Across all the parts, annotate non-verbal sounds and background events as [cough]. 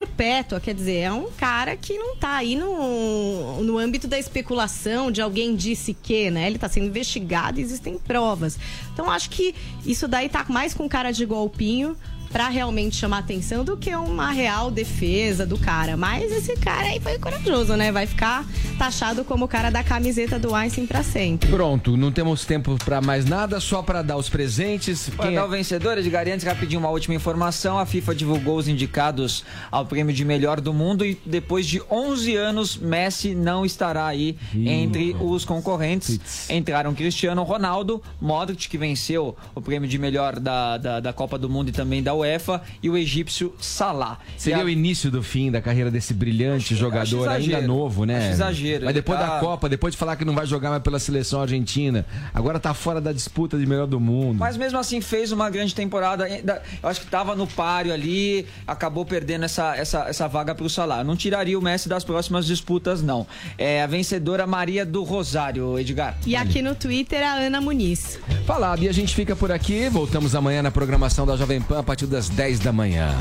perpétua, quer dizer, é um cara que não tá aí no, no âmbito da especulação de alguém disse que, né? Ele tá sendo investigado e existem provas. Então acho que isso daí tá mais com cara de golpinho para realmente chamar atenção do que uma real defesa do cara. Mas esse cara aí foi corajoso, né? Vai ficar taxado como o cara da camiseta do Einstein para sempre. Pronto, não temos tempo para mais nada, só para dar os presentes. Para dar é? o vencedor, Edgar, antes rapidinho uma última informação, a FIFA divulgou os indicados ao prêmio de melhor do mundo e depois de 11 anos, Messi não estará aí entre os concorrentes. Entraram Cristiano Ronaldo, Modric, que venceu o prêmio de melhor da, da, da Copa do Mundo e também da UEFA e o egípcio Salah. Seria a... o início do fim da carreira desse brilhante acho, jogador acho ainda novo, né? Acho exagero. Mas depois tá... da Copa, depois de falar que não vai jogar mais pela seleção argentina, agora tá fora da disputa de melhor do mundo. Mas mesmo assim fez uma grande temporada. Eu acho que tava no páreo ali, acabou perdendo essa, essa, essa vaga pro Salah. Não tiraria o Messi das próximas disputas, não. É a vencedora Maria do Rosário, Edgar. E aqui no Twitter a Ana Muniz. Falado, e a gente fica por aqui. Voltamos amanhã na programação da Jovem Pan a partir das 10 da manhã.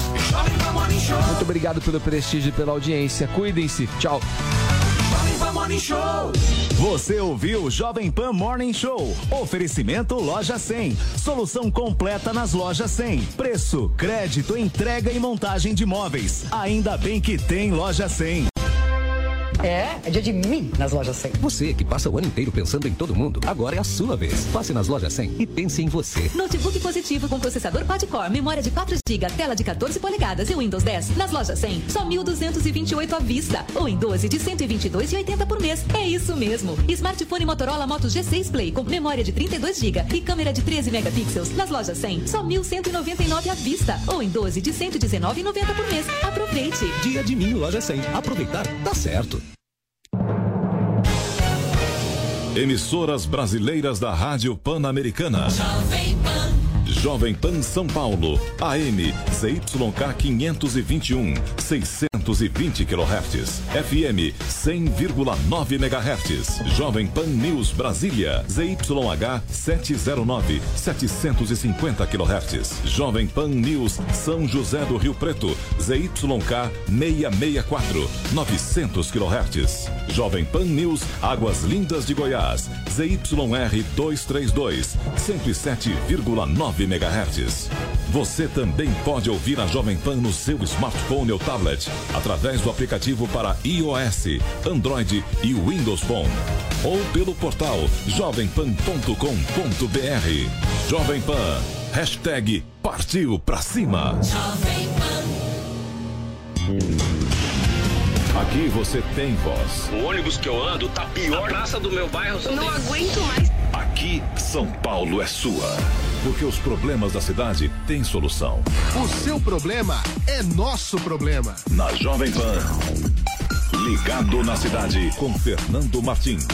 Muito obrigado pelo prestígio e pela audiência. Cuidem-se. Tchau. Você ouviu Jovem Pan Morning Show. Oferecimento Loja 100. Solução completa nas lojas 100. Preço, crédito, entrega e montagem de móveis. Ainda bem que tem Loja 100. É, é dia de mim nas lojas 100. Você que passa o ano inteiro pensando em todo mundo, agora é a sua vez. Passe nas lojas 100 e pense em você. Notebook positivo com processador quad-core, memória de 4 GB, tela de 14 polegadas e Windows 10. Nas lojas 100, só 1.228 à vista. Ou em 12 de 122,80 por mês. É isso mesmo. Smartphone Motorola Moto G6 Play com memória de 32 GB e câmera de 13 megapixels. Nas lojas 100, só 1.199 à vista. Ou em 12 de 119,90 por mês. Aproveite. Dia de mim, loja 100. Aproveitar, dá certo. Emissoras brasileiras da Rádio Pan-Americana. Jovem Pan. Jovem Pan São Paulo. AM ZYK 521. 620 kHz. FM 100,9 MHz. Jovem Pan News Brasília. ZYH 709. 750 kHz. Jovem Pan News São José do Rio Preto. ZYK 664. 900 kHz. Jovem Pan News Águas Lindas de Goiás. ZYR 232. 107,9 9 MHz. Você também pode ouvir a Jovem Pan no seu smartphone ou tablet através do aplicativo para iOS, Android e Windows Phone ou pelo portal jovempan.com.br. Jovem Pan. Hashtag partiu pra cima. Jovem Pan. Aqui você tem voz. O ônibus que eu ando tá pior. A praça do meu bairro. Não tem... aguento mais. Aqui, São Paulo é sua. Porque os problemas da cidade têm solução. O seu problema é nosso problema. Na Jovem Pan. Ligado na cidade com Fernando Martins.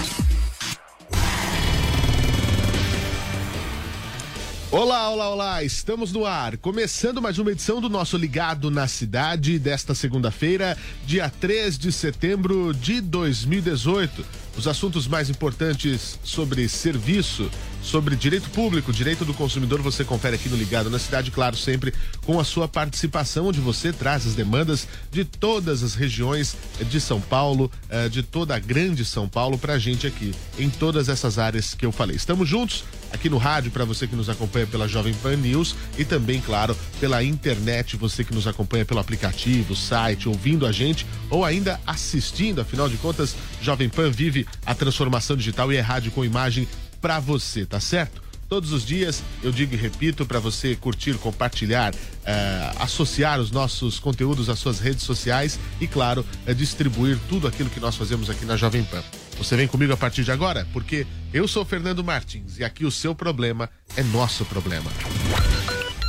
Olá, olá, olá, estamos no ar, começando mais uma edição do nosso Ligado na Cidade desta segunda-feira, dia 3 de setembro de 2018. Os assuntos mais importantes sobre serviço, sobre direito público, direito do consumidor, você confere aqui no Ligado na Cidade, claro, sempre com a sua participação, onde você traz as demandas de todas as regiões de São Paulo, eh, de toda a grande São Paulo, para a gente aqui, em todas essas áreas que eu falei. Estamos juntos aqui no rádio, para você que nos acompanha pela Jovem Pan News e também, claro, pela internet, você que nos acompanha pelo aplicativo, site, ouvindo a gente ou ainda assistindo, afinal de contas, Jovem Pan vive a transformação digital e é rádio com imagem para você, tá certo? Todos os dias eu digo e repito para você curtir, compartilhar, eh, associar os nossos conteúdos às suas redes sociais e, claro, eh, distribuir tudo aquilo que nós fazemos aqui na Jovem Pan. Você vem comigo a partir de agora? Porque eu sou Fernando Martins e aqui o seu problema é nosso problema.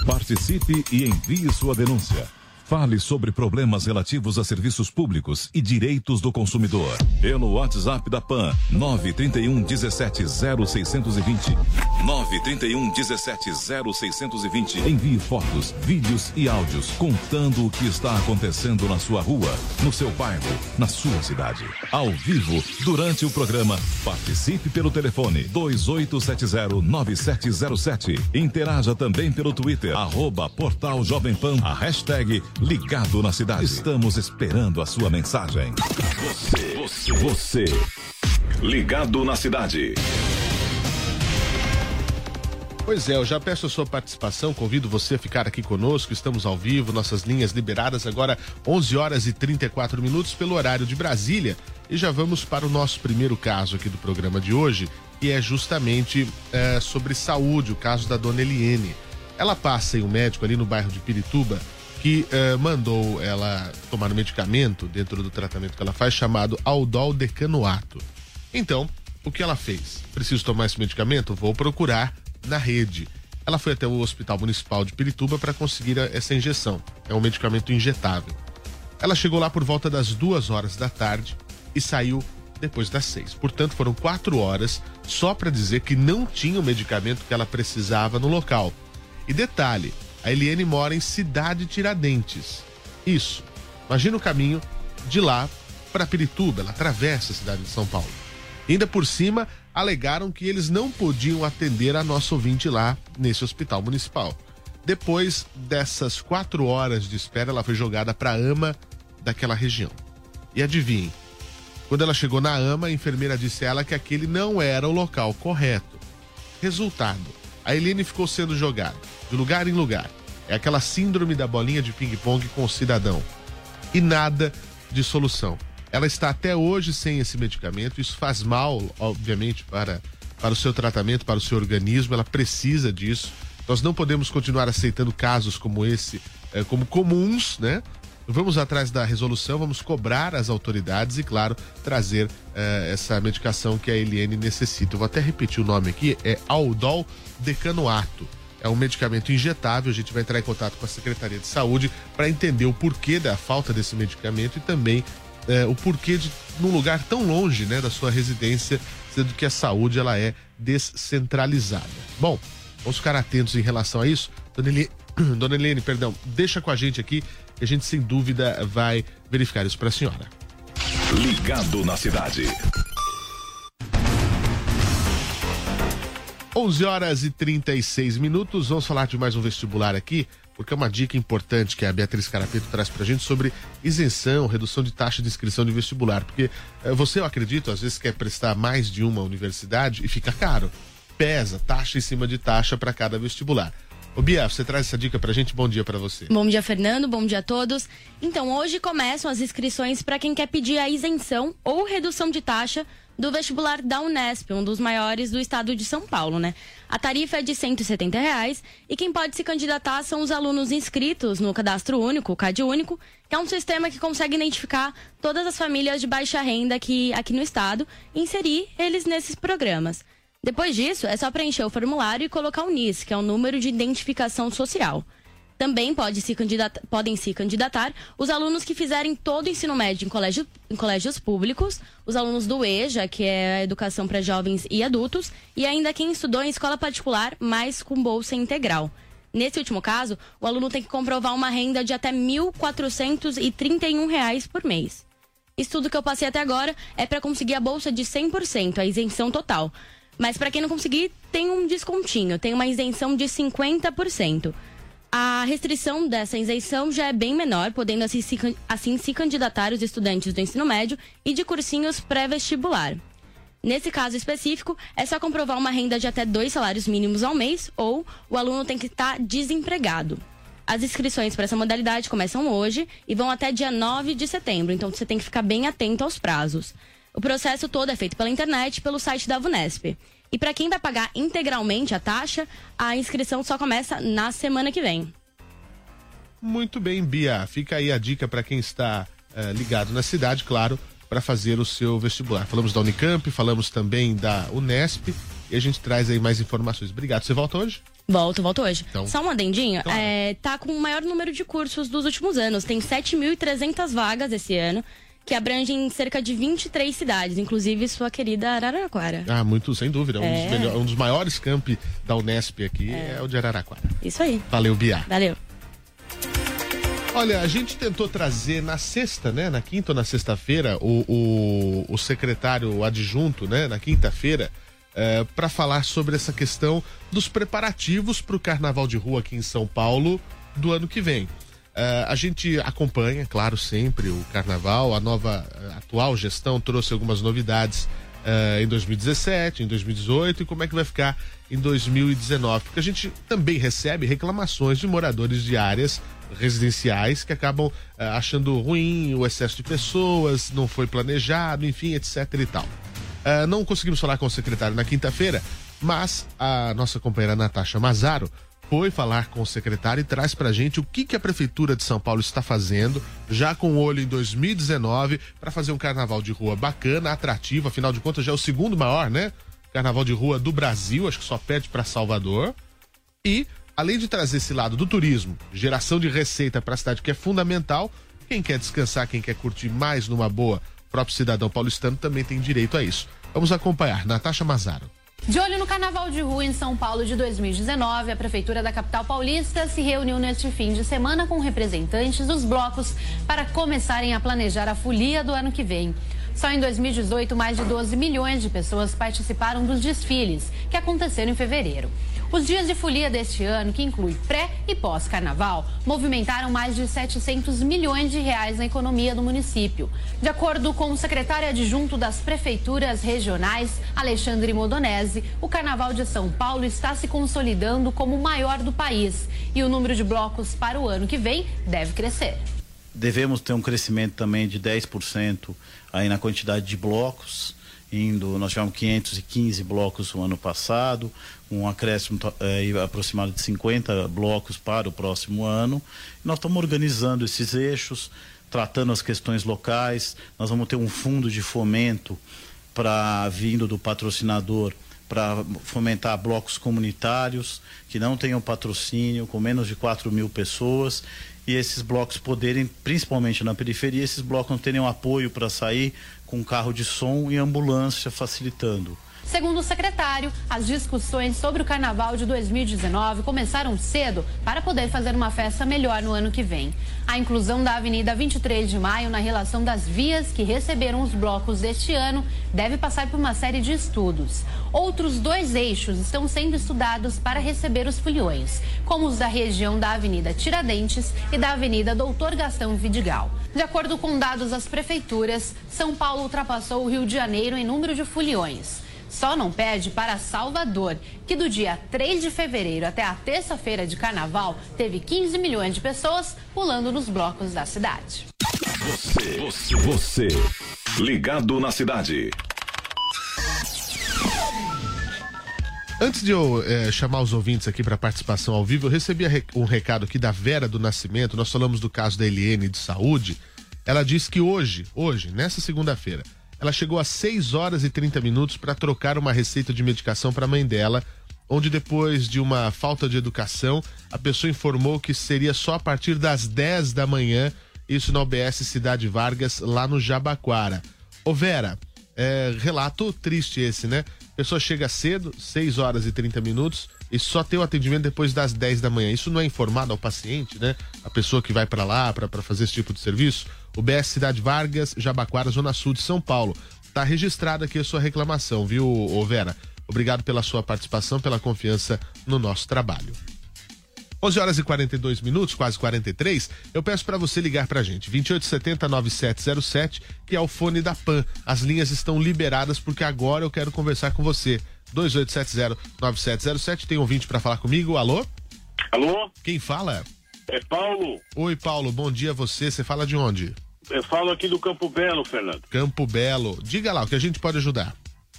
Participe e envie sua denúncia. Fale sobre problemas relativos a serviços públicos e direitos do consumidor. Pelo WhatsApp da PAN, 931 17 0620. 931 17 0620. Envie fotos, vídeos e áudios contando o que está acontecendo na sua rua, no seu bairro, na sua cidade. Ao vivo, durante o programa, participe pelo telefone 2870 9707. Interaja também pelo Twitter, arroba Portal Jovem Pan, a hashtag ligado na cidade. Estamos esperando a sua mensagem. Você, você, você, ligado na cidade. Pois é, eu já peço a sua participação, convido você a ficar aqui conosco, estamos ao vivo, nossas linhas liberadas agora 11 horas e 34 minutos pelo horário de Brasília e já vamos para o nosso primeiro caso aqui do programa de hoje, que é justamente é, sobre saúde, o caso da dona Eliene. Ela passa em um médico ali no bairro de Pirituba que é, mandou ela tomar um medicamento dentro do tratamento que ela faz chamado Aldol Decanoato. Então, o que ela fez? Preciso tomar esse medicamento? Vou procurar na rede. Ela foi até o Hospital Municipal de Pirituba para conseguir essa injeção. É um medicamento injetável. Ela chegou lá por volta das duas horas da tarde e saiu depois das seis. Portanto, foram quatro horas só para dizer que não tinha o medicamento que ela precisava no local. E detalhe, a Eliane mora em Cidade Tiradentes. Isso. Imagina o caminho de lá para Pirituba. Ela atravessa a cidade de São Paulo. E ainda por cima, alegaram que eles não podiam atender a nosso ouvinte lá nesse hospital municipal. Depois dessas quatro horas de espera, ela foi jogada para a AMA daquela região. E adivinhe, quando ela chegou na AMA, a enfermeira disse a ela que aquele não era o local correto. Resultado: a Helene ficou sendo jogada de lugar em lugar. É aquela síndrome da bolinha de ping-pong com o cidadão. E nada de solução. Ela está até hoje sem esse medicamento. Isso faz mal, obviamente, para, para o seu tratamento, para o seu organismo. Ela precisa disso. Nós não podemos continuar aceitando casos como esse eh, como comuns, né? Vamos atrás da resolução, vamos cobrar as autoridades e, claro, trazer eh, essa medicação que a Eliane necessita. Eu vou até repetir o nome aqui: é Aldol Decanoato. É um medicamento injetável. A gente vai entrar em contato com a Secretaria de Saúde para entender o porquê da falta desse medicamento e também é, o porquê de num lugar tão longe né, da sua residência, sendo que a saúde ela é descentralizada. Bom, vamos ficar atentos em relação a isso. Dona Helene, [clears throat] Dona perdão, deixa com a gente aqui que a gente sem dúvida vai verificar isso para a senhora. Ligado na cidade. 11 horas e 36 minutos. Vamos falar de mais um vestibular aqui porque é uma dica importante que a Beatriz Carapeto traz pra gente sobre isenção, redução de taxa de inscrição de vestibular. Porque eh, você, eu acredito, às vezes quer prestar mais de uma universidade e fica caro. Pesa, taxa em cima de taxa para cada vestibular. Ô Bia, você traz essa dica pra gente? Bom dia para você. Bom dia, Fernando. Bom dia a todos. Então, hoje começam as inscrições para quem quer pedir a isenção ou redução de taxa do vestibular da Unesp, um dos maiores do estado de São Paulo, né? A tarifa é de 170 reais, e quem pode se candidatar são os alunos inscritos no Cadastro Único, o CAD Único, que é um sistema que consegue identificar todas as famílias de baixa renda aqui, aqui no estado e inserir eles nesses programas. Depois disso, é só preencher o formulário e colocar o NIS, que é o número de identificação social. Também pode se podem se candidatar os alunos que fizerem todo o ensino médio em, colégio, em colégios públicos, os alunos do EJA, que é a Educação para Jovens e Adultos, e ainda quem estudou em escola particular, mas com bolsa integral. Nesse último caso, o aluno tem que comprovar uma renda de até R$ 1.431 por mês. Estudo que eu passei até agora é para conseguir a bolsa de 100%, a isenção total. Mas para quem não conseguir, tem um descontinho, tem uma isenção de 50% a restrição dessa isenção já é bem menor, podendo assim se, assim se candidatar os estudantes do ensino médio e de cursinhos pré-vestibular. Nesse caso específico, é só comprovar uma renda de até dois salários mínimos ao mês ou o aluno tem que estar desempregado. As inscrições para essa modalidade começam hoje e vão até dia 9 de setembro, então você tem que ficar bem atento aos prazos. O processo todo é feito pela internet pelo site da VUNESP. E para quem vai pagar integralmente a taxa, a inscrição só começa na semana que vem. Muito bem, Bia. Fica aí a dica para quem está uh, ligado na cidade, claro, para fazer o seu vestibular. Falamos da Unicamp, falamos também da Unesp e a gente traz aí mais informações. Obrigado. Você volta hoje? Volto, volto hoje. Então, Só um adendinho. Então, é, tá com o maior número de cursos dos últimos anos. Tem 7.300 vagas esse ano que abrangem cerca de 23 cidades, inclusive sua querida Araraquara. Ah, muito, sem dúvida. É. Um, dos é. melhores, um, dos maiores campi da Unesp aqui é. é o de Araraquara. Isso aí. Valeu, Bia. Valeu. Olha, a gente tentou trazer na sexta, né? Na quinta ou na sexta-feira, o, o, o, secretário adjunto, né? Na quinta-feira, é, para falar sobre essa questão dos preparativos para o carnaval de rua aqui em São Paulo do ano que vem. Uh, a gente acompanha, claro, sempre o carnaval. A nova, a atual gestão trouxe algumas novidades uh, em 2017, em 2018 e como é que vai ficar em 2019. Porque a gente também recebe reclamações de moradores de áreas residenciais que acabam uh, achando ruim o excesso de pessoas, não foi planejado, enfim, etc e tal. não conseguimos falar com o secretário na quinta-feira, mas a nossa companheira Natasha Mazaro foi falar com o secretário e traz pra gente o que, que a Prefeitura de São Paulo está fazendo, já com o olho em 2019, para fazer um carnaval de rua bacana, atrativo, afinal de contas já é o segundo maior, né? Carnaval de rua do Brasil, acho que só perde para Salvador. E, além de trazer esse lado do turismo, geração de receita para a cidade, que é fundamental, quem quer descansar, quem quer curtir mais numa boa, próprio cidadão paulistano também tem direito a isso. Vamos acompanhar. Natasha Mazaro. De olho no Carnaval de Rua em São Paulo de 2019, a Prefeitura da capital paulista se reuniu neste fim de semana com representantes dos blocos para começarem a planejar a folia do ano que vem. Só em 2018, mais de 12 milhões de pessoas participaram dos desfiles, que aconteceram em fevereiro. Os dias de folia deste ano, que inclui pré e pós-carnaval, movimentaram mais de 700 milhões de reais na economia do município. De acordo com o secretário adjunto das prefeituras regionais, Alexandre Modonese, o carnaval de São Paulo está se consolidando como o maior do país e o número de blocos para o ano que vem deve crescer. Devemos ter um crescimento também de 10% aí na quantidade de blocos indo, nós tivemos 515 blocos no ano passado, um acréscimo é, aproximado de 50 blocos para o próximo ano. Nós estamos organizando esses eixos, tratando as questões locais. Nós vamos ter um fundo de fomento para vindo do patrocinador para fomentar blocos comunitários que não tenham patrocínio, com menos de 4 mil pessoas e esses blocos poderem, principalmente na periferia, esses blocos não terem um apoio para sair com carro de som e ambulância facilitando. Segundo o secretário, as discussões sobre o carnaval de 2019 começaram cedo para poder fazer uma festa melhor no ano que vem. A inclusão da Avenida 23 de Maio na relação das vias que receberam os blocos deste ano deve passar por uma série de estudos. Outros dois eixos estão sendo estudados para receber os foliões, como os da região da Avenida Tiradentes e da Avenida Doutor Gastão Vidigal. De acordo com dados das prefeituras, São Paulo ultrapassou o Rio de Janeiro em número de foliões. Só não perde para Salvador, que do dia 3 de fevereiro até a terça-feira de carnaval teve 15 milhões de pessoas pulando nos blocos da cidade. Você, você, você, ligado na cidade. Antes de eu é, chamar os ouvintes aqui para participação ao vivo, eu recebi um recado aqui da Vera do Nascimento. Nós falamos do caso da Eliane de saúde. Ela disse que hoje, hoje, nessa segunda-feira, ela chegou a 6 horas e 30 minutos para trocar uma receita de medicação para a mãe dela, onde depois de uma falta de educação, a pessoa informou que seria só a partir das 10 da manhã, isso na OBS Cidade Vargas, lá no Jabaquara. Ô Vera, é, relato triste esse, né? A pessoa chega cedo, 6 horas e 30 minutos, e só tem o atendimento depois das 10 da manhã. Isso não é informado ao paciente, né? A pessoa que vai para lá para fazer esse tipo de serviço. O BS Cidade Vargas, Jabaquara, Zona Sul de São Paulo. Tá registrada aqui a sua reclamação, viu, Vera? Obrigado pela sua participação, pela confiança no nosso trabalho. 11 horas e 42 minutos, quase 43. Eu peço para você ligar para a gente. 2870-9707, que é o fone da PAN. As linhas estão liberadas porque agora eu quero conversar com você. 2870-9707. Tem ouvinte para falar comigo? Alô? Alô? Quem fala? É Paulo. Oi, Paulo. Bom dia a você. Você fala de onde? Eu falo aqui do Campo Belo, Fernando. Campo Belo. Diga lá o que a gente pode ajudar.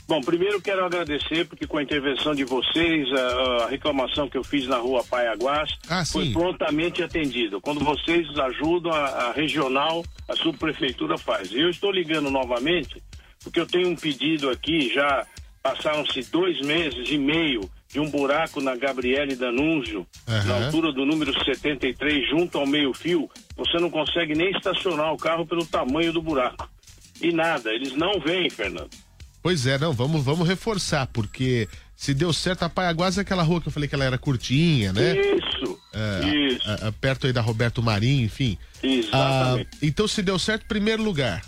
Bom, primeiro quero agradecer porque com a intervenção de vocês, a, a reclamação que eu fiz na rua Paiaguás ah, foi prontamente atendida. Quando vocês ajudam, a, a regional, a subprefeitura faz. Eu estou ligando novamente porque eu tenho um pedido aqui já Passaram-se dois meses e meio de um buraco na Gabriele Danúncio, uhum. na altura do número 73, junto ao meio-fio. Você não consegue nem estacionar o carro pelo tamanho do buraco. E nada, eles não vêm, Fernando. Pois é, não, vamos, vamos reforçar, porque se deu certo, a Paiaguás é aquela rua que eu falei que ela era curtinha, né? Isso, é, isso. A, a, perto aí da Roberto Marinho, enfim. Exatamente. Ah, então, se deu certo, primeiro lugar.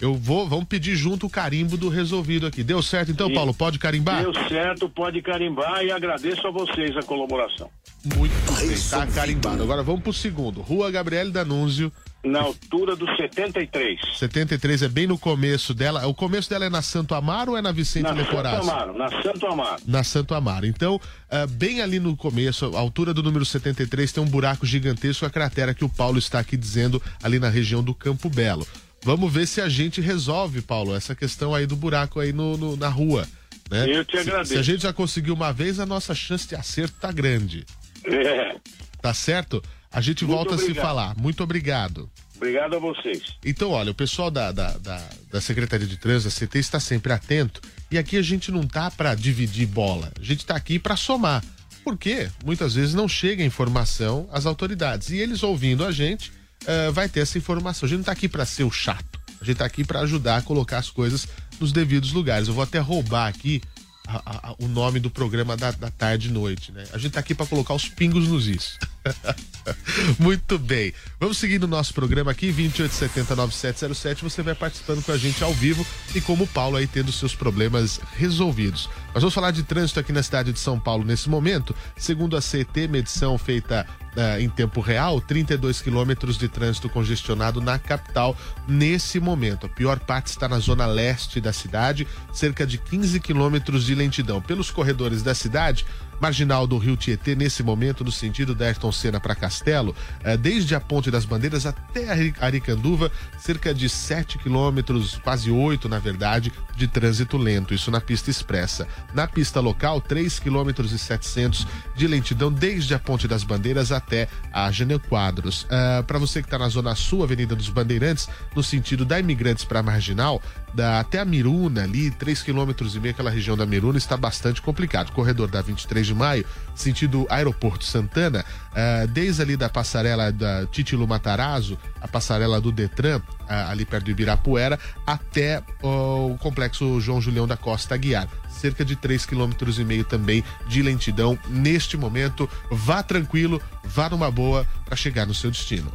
Eu vou, vamos pedir junto o carimbo do resolvido aqui. Deu certo então, Sim. Paulo? Pode carimbar? Deu certo, pode carimbar e agradeço a vocês a colaboração. Muito bem, tá carimbado. Agora vamos pro segundo. Rua Gabriele Danúnzio. Na altura do 73. 73 é bem no começo dela. O começo dela é na Santo Amaro ou é na Vicente Na Santo? Amaro, na Santo Amaro. Na Santo Amaro. Então, ah, bem ali no começo, a altura do número 73, tem um buraco gigantesco, a cratera que o Paulo está aqui dizendo, ali na região do Campo Belo. Vamos ver se a gente resolve, Paulo, essa questão aí do buraco aí no, no- na rua. Né? Eu te Se- agradeço. Se, a gente já conseguiu uma vez, a nossa chance de acerto tá grande. É. Tá certo? A gente Muito volta a se obrigado. falar. Muito obrigado. Obrigado a vocês. Então, olha, o pessoal da, da, da, da Secretaria de Trânsito, da CT, está sempre atento. E aqui a gente não tá para dividir bola. A gente tá aqui para somar. Porque muitas vezes não chega a informação às autoridades. E eles ouvindo a gente, eh, vai ter essa informação. A gente não tá aqui para ser o chato. A gente tá aqui para ajudar a colocar as coisas nos devidos lugares. Eu vou até roubar aqui a- a- a- o nome do programa da, da tarde e noite, né? A gente tá aqui para colocar os pingos nos is. [laughs] Muito bem. Vamos seguir no nosso programa aqui, 28709707. Você vai participando com a gente ao vivo e como o Paulo aí tendo seus problemas resolvidos. Nós vamos falar de trânsito aqui na cidade de São Paulo nesse momento. Segundo a CT, medição feita ah, em tempo real, 32 quilômetros de trânsito congestionado na capital nesse momento. A pior parte está na zona leste da cidade, cerca de 15 quilômetros de lentidão. Pelos corredores da cidade, marginal do Rio Tietê, nesse momento, no sentido da Ayrton Senna para Castelo, eh, desde a Ponte das Bandeiras até a Ari- Aricanduva, cerca de 7 quilômetros, quase 8 na verdade, de trânsito lento, isso na pista expressa. Na pista local, 3 quilômetros e 700 de lentidão desde a Ponte das Bandeiras até a Genel Quadros. para você que está na Zona Sul, Avenida dos Bandeirantes, no sentido da Imigrantes para Marginal, da, até a Miruna ali, 3 quilômetros e meio, aquela região da Miruna, está bastante complicado. Corredor da 23 de maio, sentido Aeroporto Santana, ah, desde ali da passarela da Titilo Matarazzo, a passarela do Detran, ah, ali perto do Ibirapuera, até ó, o complexo João Julião da Costa Aguiar. Cerca de 3 quilômetros e meio também de lentidão neste momento. Vá tranquilo, vá numa boa para chegar no seu destino.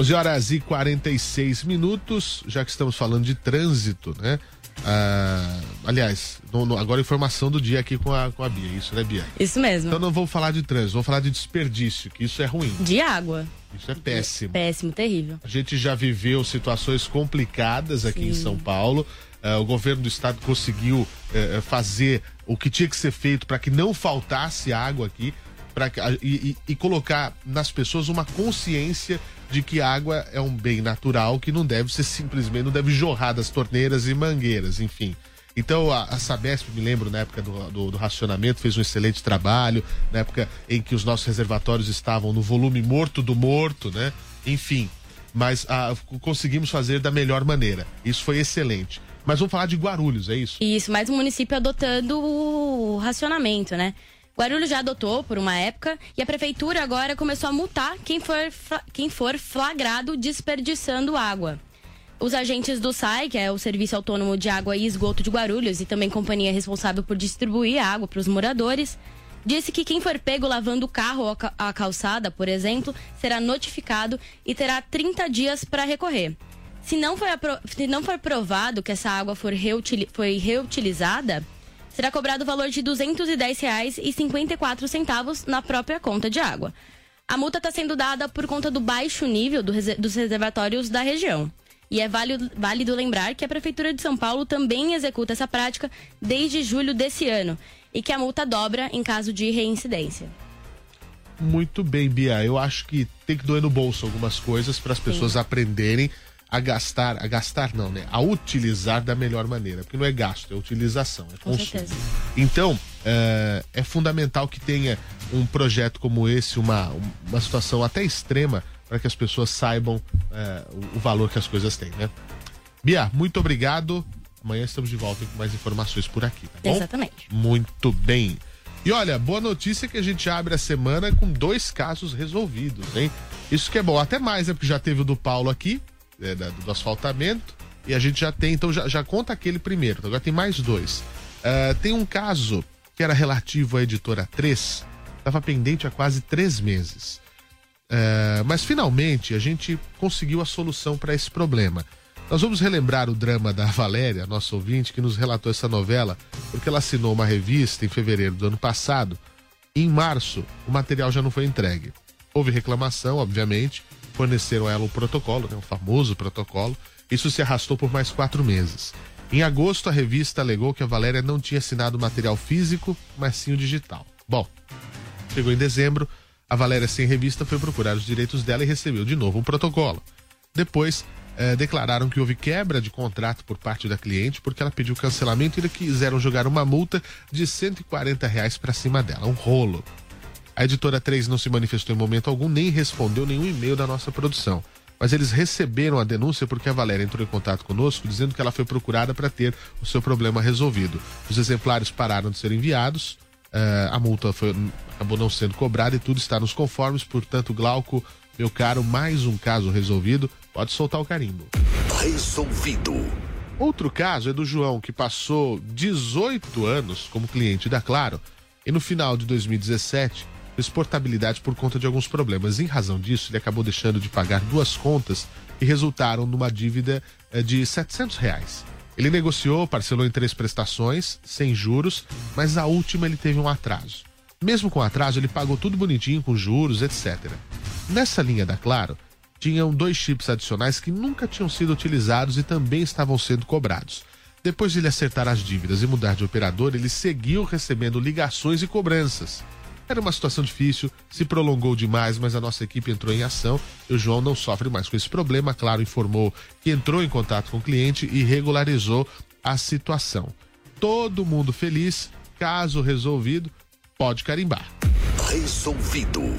11 horas e 46 minutos, já que estamos falando de trânsito, né? Ah, aliás, no- no- agora informação do dia aqui com a, com a Bia, isso, né, Bia? Isso mesmo. Então não vou falar de trânsito, vou falar de desperdício, que isso é ruim. De água. Isso é péssimo. Péssimo, terrível. A gente já viveu situações complicadas aqui em São Paulo. Ah, o governo do estado conseguiu eh, fazer o que tinha que ser feito para que não faltasse água aqui pra, a- e, e- e colocar nas pessoas uma consciência de que água é um bem natural que não deve ser simplesmente, não deve jorrar das torneiras e mangueiras, enfim. Então a, a Sabesp, me lembro, na época do, do- do racionamento, fez um excelente trabalho, na época em que os nossos reservatórios estavam no volume morto do morto, né? Enfim, mas ah, conseguimos fazer da melhor maneira. Isso foi excelente. Mas vamos falar de Guarulhos, é isso? Isso, mais um município adotando o racionamento, né? Guarulhos já adotou por uma época e a prefeitura agora começou a multar quem for, quem for flagrado desperdiçando água. Os agentes do SAI, que é o Serviço Autônomo de Água e Esgoto de Guarulhos, e também companhia responsável por distribuir água para os moradores, disse que quem for pego lavando o carro ou a ca- a calçada, por exemplo, será notificado e terá 30 dias para recorrer. Se não, for se não for provado que essa água for reutili- foi reutilizada, será cobrado o valor de R$ 210,54 na própria conta de água. A multa está sendo dada por conta do baixo nível do rese- dos reservatórios da região. E é válido, válido lembrar que a Prefeitura de São Paulo também executa essa prática desde julho desse ano e que a multa dobra em caso de reincidência. Muito bem, Bia. Eu acho que tem que doer no bolso algumas coisas para as pessoas aprenderem a gastar, a gastar não, né? A utilizar da melhor maneira. Porque não é gasto, é utilização, é Com consumo. certeza. Então, é, é fundamental que tenha um projeto como esse, uma, uma situação até extrema, para que as pessoas saibam o, o valor que as coisas têm, né? Bia, muito obrigado. Amanhã estamos de volta com mais informações por aqui, tá bom? Exatamente. Muito bem. E olha, boa notícia que a gente abre a semana com dois casos resolvidos, hein? Isso que é bom, até mais, né? Porque já teve o do Paulo aqui, é, da- do asfaltamento, e a gente já tem, então já, já conta aquele primeiro, então agora tem mais dois. Ah, tem um caso que era relativo à editora 3, estava pendente há quase três meses. É, mas finalmente a gente conseguiu a solução para esse problema. Nós vamos relembrar o drama da Valéria, nossa ouvinte, que nos relatou essa novela, porque ela assinou uma revista em fevereiro do ano passado. Em março, o material já não foi entregue. Houve reclamação, obviamente, forneceram a ela o protocolo, né, o famoso protocolo. Isso se arrastou por mais quatro meses. Em agosto, a revista alegou que a Valéria não tinha assinado o material físico, mas sim o digital. Bom, chegou em dezembro, a Valéria sem revista foi procurar os direitos dela e recebeu de novo um protocolo. Depois, eh, declararam que houve quebra de contrato por parte da cliente porque ela pediu cancelamento e quiseram jogar uma multa de 140 reais para cima dela, um rolo. A editora 3 não se manifestou em momento algum nem respondeu nenhum e-mail da nossa produção. Mas eles receberam a denúncia porque a Valéria entrou em contato conosco dizendo que ela foi procurada para ter o seu problema resolvido. Os exemplares pararam de ser enviados, eh, a multa foi, acabou não sendo cobrada e tudo está nos conformes. Portanto, Glauco, meu caro, mais um caso resolvido. Pode soltar o carimbo. Resolvido. Outro caso é do João, que passou 18 anos como cliente da Claro e no final de 2017 fez portabilidade por conta de alguns problemas. Em razão disso, ele acabou deixando de pagar duas contas que resultaram numa dívida eh, de 700 reais. Ele negociou, parcelou em três prestações, sem juros, mas a última ele teve um atraso. Mesmo com atraso, ele pagou tudo bonitinho, com juros, etc. Nessa linha da Claro, tinham dois chips adicionais que nunca tinham sido utilizados e também estavam sendo cobrados. Depois de ele acertar as dívidas e mudar de operador, ele seguiu recebendo ligações e cobranças. Era uma situação difícil, se prolongou demais, mas a nossa equipe entrou em ação e o João não sofre mais com esse problema. Claro, informou que entrou em contato com o cliente e regularizou a situação. Todo mundo feliz, caso resolvido, pode carimbar. Resolvido.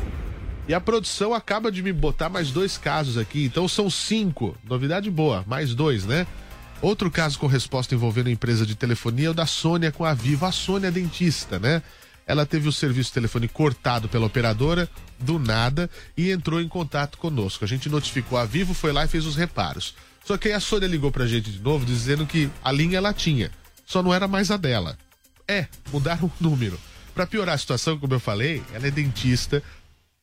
E a produção acaba de me botar mais dois casos aqui, então são cinco. Novidade boa, mais dois, né? Outro caso com resposta envolvendo a empresa de telefonia é o da Sônia com a Vivo. A Sônia é dentista, né? Ela teve o serviço telefone cortado pela operadora, do nada, e entrou em contato conosco. A gente notificou a Vivo, foi lá e fez os reparos. Só que aí a Sônia ligou pra gente de novo, dizendo que a linha ela tinha, só não era mais a dela. É, mudaram [laughs] o número. Para piorar a situação, como eu falei, ela é dentista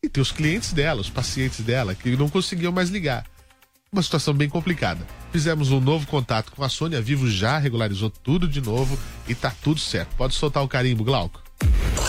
e tem os clientes dela, os pacientes dela, que não conseguiam mais ligar. Uma situação bem complicada. Fizemos um novo contato com a Sônia, a Vivo já regularizou tudo de novo e tá tudo certo. Pode soltar o carimbo, Glauco.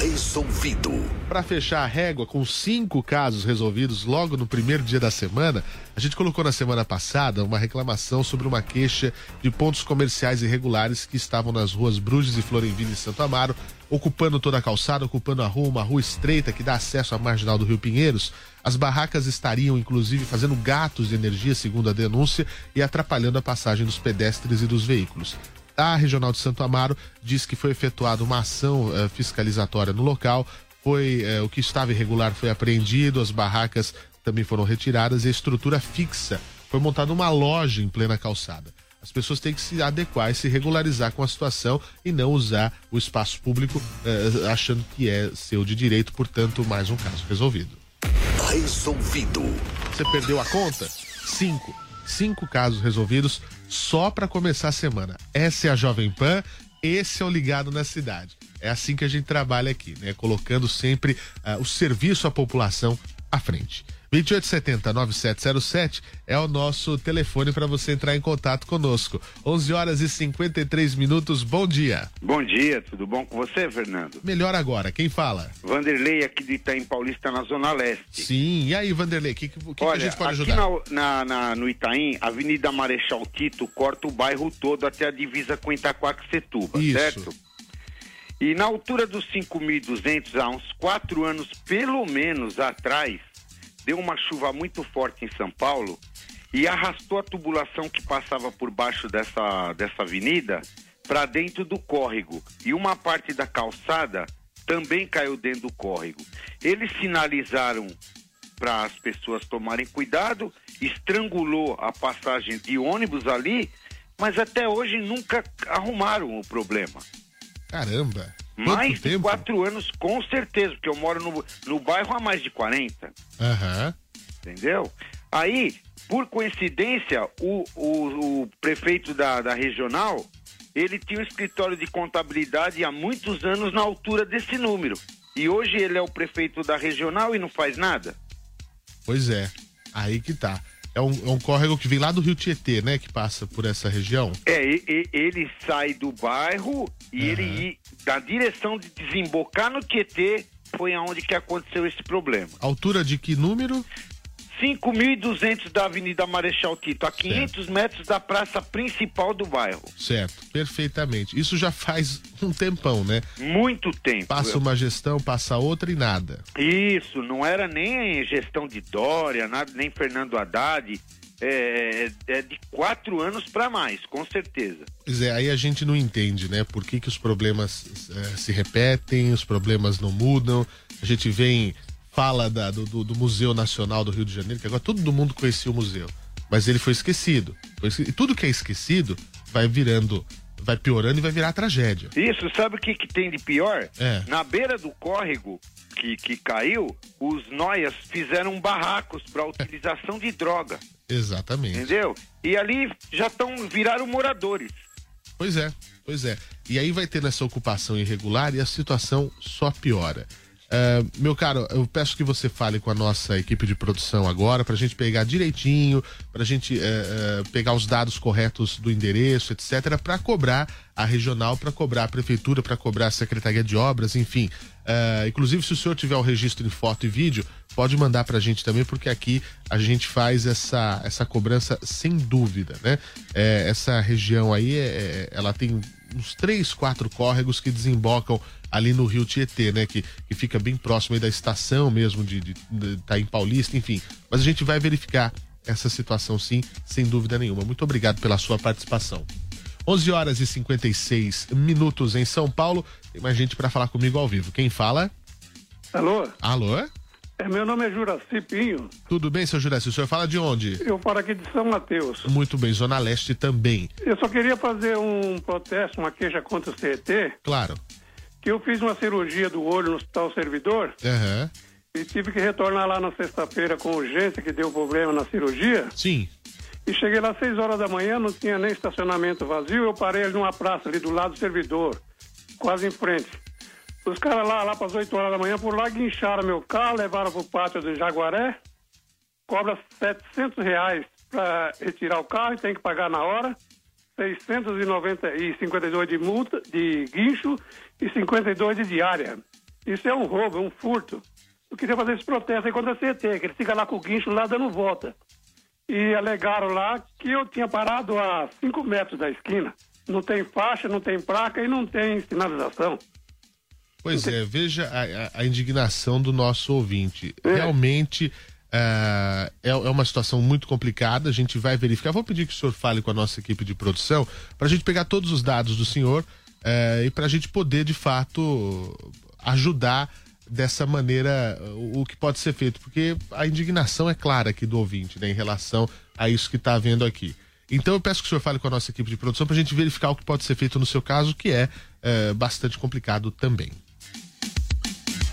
Resolvido. Para fechar a régua com cinco casos resolvidos logo no primeiro dia da semana, a gente colocou na semana passada uma reclamação sobre uma queixa de pontos comerciais irregulares que estavam nas ruas Bruges e Florenville em Santo Amaro, ocupando toda a calçada, ocupando a rua, uma rua estreita que dá acesso à marginal do Rio Pinheiros. As barracas estariam, inclusive, fazendo gatos de energia, segundo a denúncia, e atrapalhando a passagem dos pedestres e dos veículos. A Regional de Santo Amaro diz que foi efetuada uma ação eh, fiscalizatória no local. Foi eh, o que estava irregular foi apreendido, as barracas também foram retiradas e a estrutura fixa foi montada uma loja em plena calçada. As pessoas têm que se adequar e se regularizar com a situação e não usar o espaço público eh, achando que é seu de direito, portanto, mais um caso resolvido. Resolvido. Você perdeu a conta? Cinco. Cinco casos resolvidos só para começar a semana. Essa é a Jovem Pan, esse é o Ligado na Cidade. É assim que a gente trabalha aqui, né? Colocando sempre uh, o serviço à população à frente. 2870-9707 é o nosso telefone para você entrar em contato conosco. 11 horas e 53 minutos. Bom dia. Bom dia, tudo bom com você, Fernando? Melhor agora. Quem fala? Vanderlei, aqui de Itaim Paulista, na Zona Leste. Sim. E aí, Vanderlei, o que, que, que, Olha, a gente pode aqui ajudar? na, na, na- no Itaim, Avenida Marechal Tito corta o bairro todo até a divisa com Itaquaquecetuba, Isso. certo? E na altura dos 5.200, há uns quatro anos, pelo menos atrás, deu uma chuva muito forte em São Paulo e arrastou a tubulação que passava por baixo dessa, dessa avenida para dentro do córrego. E uma parte da calçada também caiu dentro do córrego. Eles sinalizaram para as pessoas tomarem cuidado, estrangulou a passagem de ônibus ali, mas até hoje nunca arrumaram o problema. Caramba. Mais Quanto de tempo? quatro anos, com certeza, porque eu moro no, no bairro há mais de 40, Aham. entendeu? Aí, por coincidência, o, o, o prefeito da, da regional, ele tinha um escritório de contabilidade há muitos anos na altura desse número. E hoje ele é o prefeito da regional e não faz nada. Pois é, aí que tá. É um, é um córrego que vem lá do Rio Tietê, né? Que passa por essa região. É, ele sai do bairro e ele ir da direção de desembocar no Tietê foi aonde que aconteceu esse problema. Altura de que número? 5.200 da Avenida Marechal Tito, a 500 metros da praça principal do bairro. Certo, perfeitamente. Isso já faz um tempão, né? Muito tempo. Passa uma gestão, passa outra e nada. Isso, não era nem gestão de Dória, nada, nem Fernando Haddad. É, é de quatro anos para mais, com certeza. Pois é, aí a gente não entende, né? Por que, que os problemas eh, se repetem, os problemas não mudam. A gente vem, fala da- do, do- Museu Nacional do Rio de Janeiro, que agora todo mundo conhecia o museu. Mas ele foi esquecido. Foi esque- E tudo que é esquecido vai virando, vai piorando e vai virar tragédia. Isso, sabe o que, que tem de pior? É. Na beira do córrego que, que caiu, os noias fizeram barracos para utilização de droga, Exatamente. entendeu? E ali já estão viraram moradores. Pois é, pois é. E aí vai tendo essa ocupação irregular e a situação só piora. Ah, meu caro, eu peço que você fale com a nossa equipe de produção agora para a gente pegar direitinho, para a gente eh, eh, pegar os dados corretos do endereço, etc., para cobrar a regional, para cobrar a prefeitura, para cobrar a secretaria de obras, enfim. Ah, inclusive, se o senhor tiver o registro em foto e vídeo, pode mandar para a gente também, porque aqui a gente faz essa, essa cobrança sem dúvida, né? É, essa região aí, é- ela tem uns três, quatro córregos que desembocam ali no Rio Tietê, né? Que, que fica bem próximo aí da estação mesmo de, de, de Itaim Paulista, enfim. Mas a gente vai verificar essa situação sim, sem dúvida nenhuma. Muito obrigado pela sua participação. 11 horas e 56 minutos em São Paulo. Tem mais gente para falar comigo ao vivo. Quem fala? Alô? Alô? É, meu nome é Juraci Pinho. Tudo bem, seu Juraci? O senhor fala de onde? Eu falo aqui de São Mateus. Muito bem, Zona Leste também. Eu só queria fazer um protesto, uma queixa contra o CET, Claro. que eu fiz uma cirurgia do olho no Hospital Servidor Aham. e tive que retornar lá na sexta-feira com urgência, que deu problema na cirurgia. Sim. E cheguei lá às seis horas da manhã, não tinha nem estacionamento vazio, eu parei ali numa praça ali do lado do servidor, quase em frente. Os caras lá, lá para as 8 horas da manhã, por lá guincharam meu carro, levaram pro pátio do Jaguaré, cobra 700 reais para retirar o carro e tem que pagar na hora, 652 de multa, de guincho e 52 de diária. Isso é um roubo, é um furto. Eu queria fazer esse protesto aí contra a CT, que ele fica lá com o guincho lá dando volta. E alegaram lá que eu tinha parado a 5 metros da esquina. Não tem faixa, não tem placa e não tem sinalização. Pois é, veja a, a- indignação do nosso ouvinte. Realmente ah, é, é uma situação muito complicada. A gente vai verificar. Vou pedir que o senhor fale com a nossa equipe de produção para a gente pegar todos os dados do senhor eh, e para a gente poder, de fato, ajudar dessa maneira o, o que pode ser feito. Porque a indignação é clara aqui do ouvinte né, em relação a isso que está havendo aqui. Então eu peço que o senhor fale com a nossa equipe de produção para a gente verificar o que pode ser feito no seu caso, que é eh, bastante complicado também.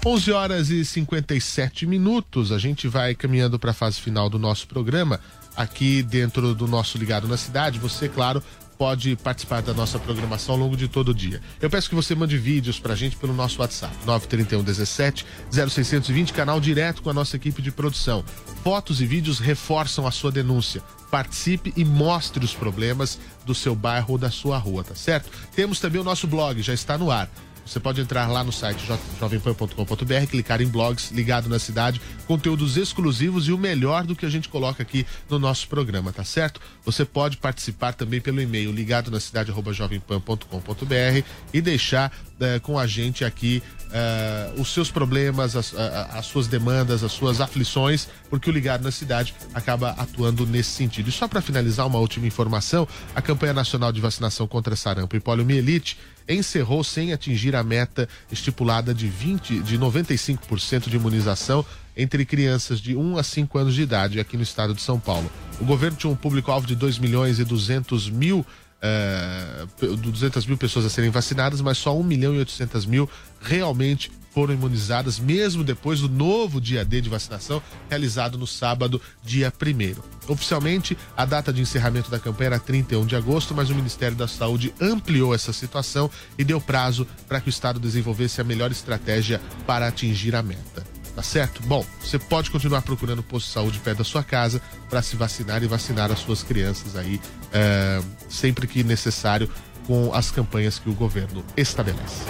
11 horas e 57 minutos. A gente vai caminhando para a fase final do nosso programa. Aqui dentro do nosso Ligado na Cidade, você, claro, pode participar da nossa programação ao longo de todo o dia. Eu peço que você mande vídeos pra gente pelo nosso WhatsApp, 931 17 0620, canal direto com a nossa equipe de produção. Fotos e vídeos reforçam a sua denúncia. Participe e mostre os problemas do seu bairro ou da sua rua, tá certo? Temos também o nosso blog, já está no ar. Você pode entrar lá no site jo- jovempan.com.br, clicar em blogs ligado na cidade, conteúdos exclusivos e o melhor do que a gente coloca aqui no nosso programa, tá certo? Você pode participar também pelo e-mail ligado na cidade jovempan.com.br e deixar eh, com a gente aqui eh, os seus problemas, as, as suas demandas, as suas aflições, porque o Ligado na Cidade acaba atuando nesse sentido. E só para finalizar, uma última informação: a campanha nacional de vacinação contra sarampo e poliomielite encerrou sem atingir a meta estipulada de 20, de 95% de imunização entre crianças de 1 a 5 anos de idade aqui no estado de São Paulo. O governo tinha um público-alvo de 2 milhões e 200 mil eh, pe- 200 mil pessoas a serem vacinadas, mas só 1 milhão e 800 mil realmente foram imunizadas, mesmo depois do novo dia D de vacinação, realizado no sábado, dia 1 Oficialmente, a data de encerramento da campanha era 31 de agosto, mas o Ministério da Saúde ampliou essa situação e deu prazo para que o Estado desenvolvesse a melhor estratégia para atingir a meta. Tá certo? Bom, você pode continuar procurando o posto de saúde perto da sua casa para se vacinar e vacinar as suas crianças aí é, sempre que necessário com as campanhas que o governo estabelece.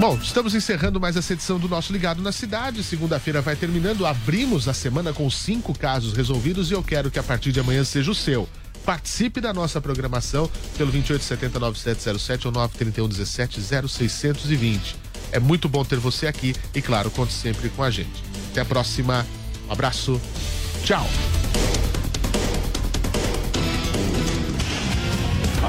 Bom, estamos encerrando mais essa edição do nosso Ligado na Cidade. Segunda-feira vai terminando. Abrimos a semana com cinco casos resolvidos e eu quero que a partir de amanhã seja o seu. Participe da nossa programação pelo 28709707 ou 931170620. É muito bom ter você aqui e, claro, conte sempre com a gente. Até a próxima. Um abraço. Tchau.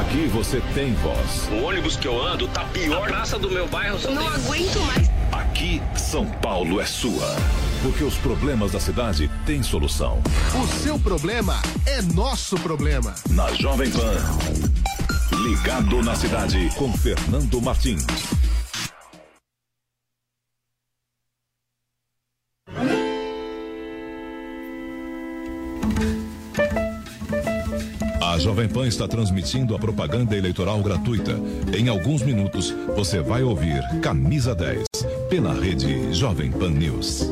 Aqui você tem voz. O ônibus que eu ando tá pior. A praça do meu bairro só Não aguento mais. Aqui, São Paulo é sua. Porque os problemas da cidade têm solução. O seu problema é nosso problema. Na Jovem Pan. Ligado na cidade com Fernando Martins. A Jovem Pan está transmitindo a propaganda eleitoral gratuita. Em alguns minutos, você vai ouvir Camisa 10 pela rede Jovem Pan News.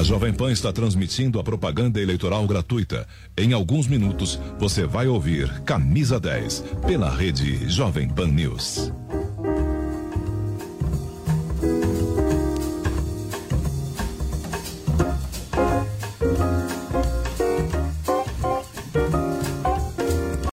A Jovem Pan está transmitindo a propaganda eleitoral gratuita. Em alguns minutos, você vai ouvir Camisa 10 pela rede Jovem Pan News.